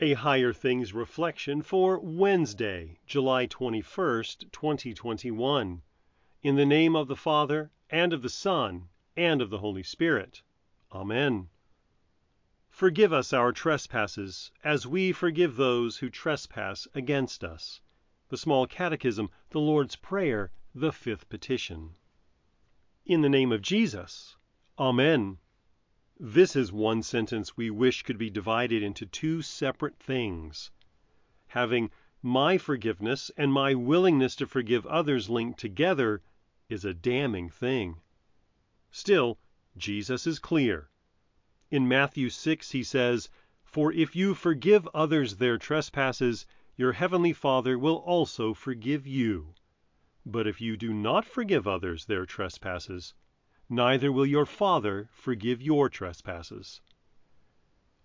A Higher Things reflection for Wednesday, July 21st, 2021. In the name of the Father, and of the Son, and of the Holy Spirit. Amen. Forgive us our trespasses, as we forgive those who trespass against us. The Small Catechism, the Lord's Prayer, the fifth petition. In the name of Jesus. Amen. This is one sentence we wish could be divided into two separate things. Having my forgiveness and my willingness to forgive others linked together is a damning thing. Still, Jesus is clear. In Matthew 6 he says, "For if you forgive others their trespasses, your heavenly Father will also forgive you. But if you do not forgive others their trespasses, neither will your Father forgive your trespasses."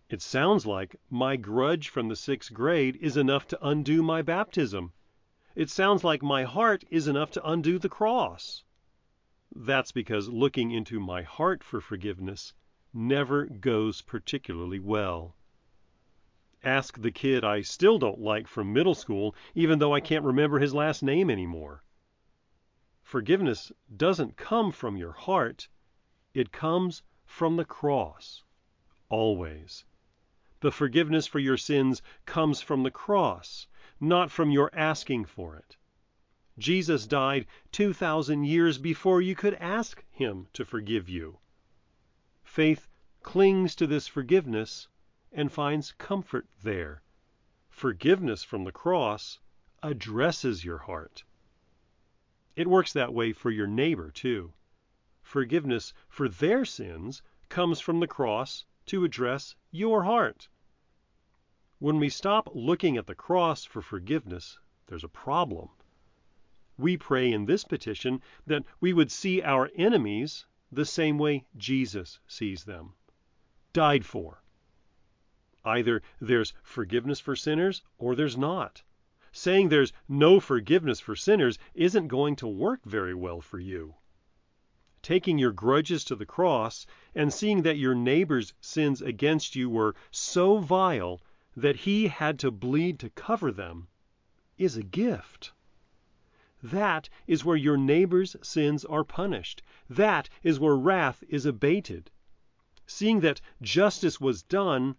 It sounds like my grudge from the sixth grade is enough to undo my baptism. It sounds like my heart is enough to undo the cross. That's because looking into my heart for forgiveness never goes particularly well. Ask the kid I still don't like from middle school, even though I can't remember his last name anymore. Forgiveness doesn't come from your heart, it comes from the cross. Always. The forgiveness for your sins comes from the cross, not from your asking for it. Jesus died 2,000 years before you could ask Him to forgive you. Faith clings to this forgiveness and finds comfort there. Forgiveness from the cross addresses your heart. It works that way for your neighbor, too. Forgiveness for their sins comes from the cross to address your heart. When we stop looking at the cross for forgiveness, there's a problem. We pray in this petition that we would see our enemies the same way Jesus sees them died for. Either there's forgiveness for sinners or there's not. Saying there's no forgiveness for sinners isn't going to work very well for you. Taking your grudges to the cross and seeing that your neighbor's sins against you were so vile that he had to bleed to cover them is a gift. That is where your neighbor's sins are punished. That is where wrath is abated. Seeing that justice was done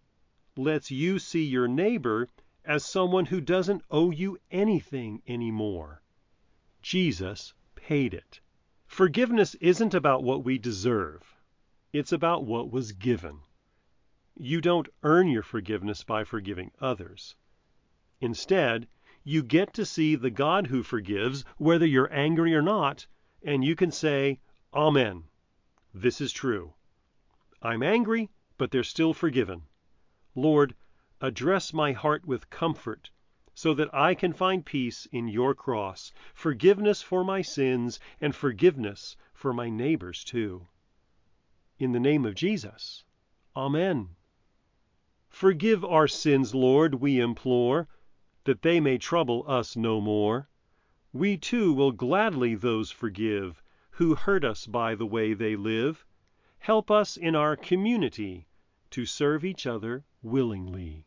lets you see your neighbor as someone who doesn't owe you anything anymore. Jesus paid it. Forgiveness isn't about what we deserve, it's about what was given. You don't earn your forgiveness by forgiving others. Instead, you get to see the God who forgives, whether you're angry or not, and you can say, Amen. This is true. I'm angry, but they're still forgiven. Lord, address my heart with comfort, so that I can find peace in your cross, forgiveness for my sins, and forgiveness for my neighbors too. In the name of Jesus, Amen. Forgive our sins, Lord, we implore, that they may trouble us no more. We too will gladly those forgive who hurt us by the way they live. Help us in our community to serve each other willingly.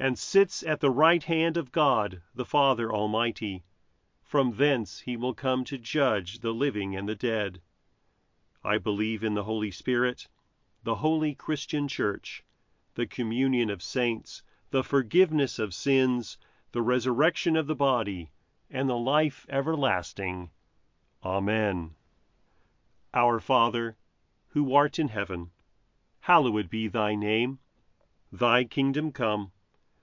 and sits at the right hand of God, the Father Almighty. From thence he will come to judge the living and the dead. I believe in the Holy Spirit, the holy Christian Church, the communion of saints, the forgiveness of sins, the resurrection of the body, and the life everlasting. Amen. Our Father, who art in heaven, hallowed be thy name. Thy kingdom come,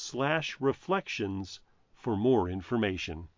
www.higherthings.org/reflections for more information.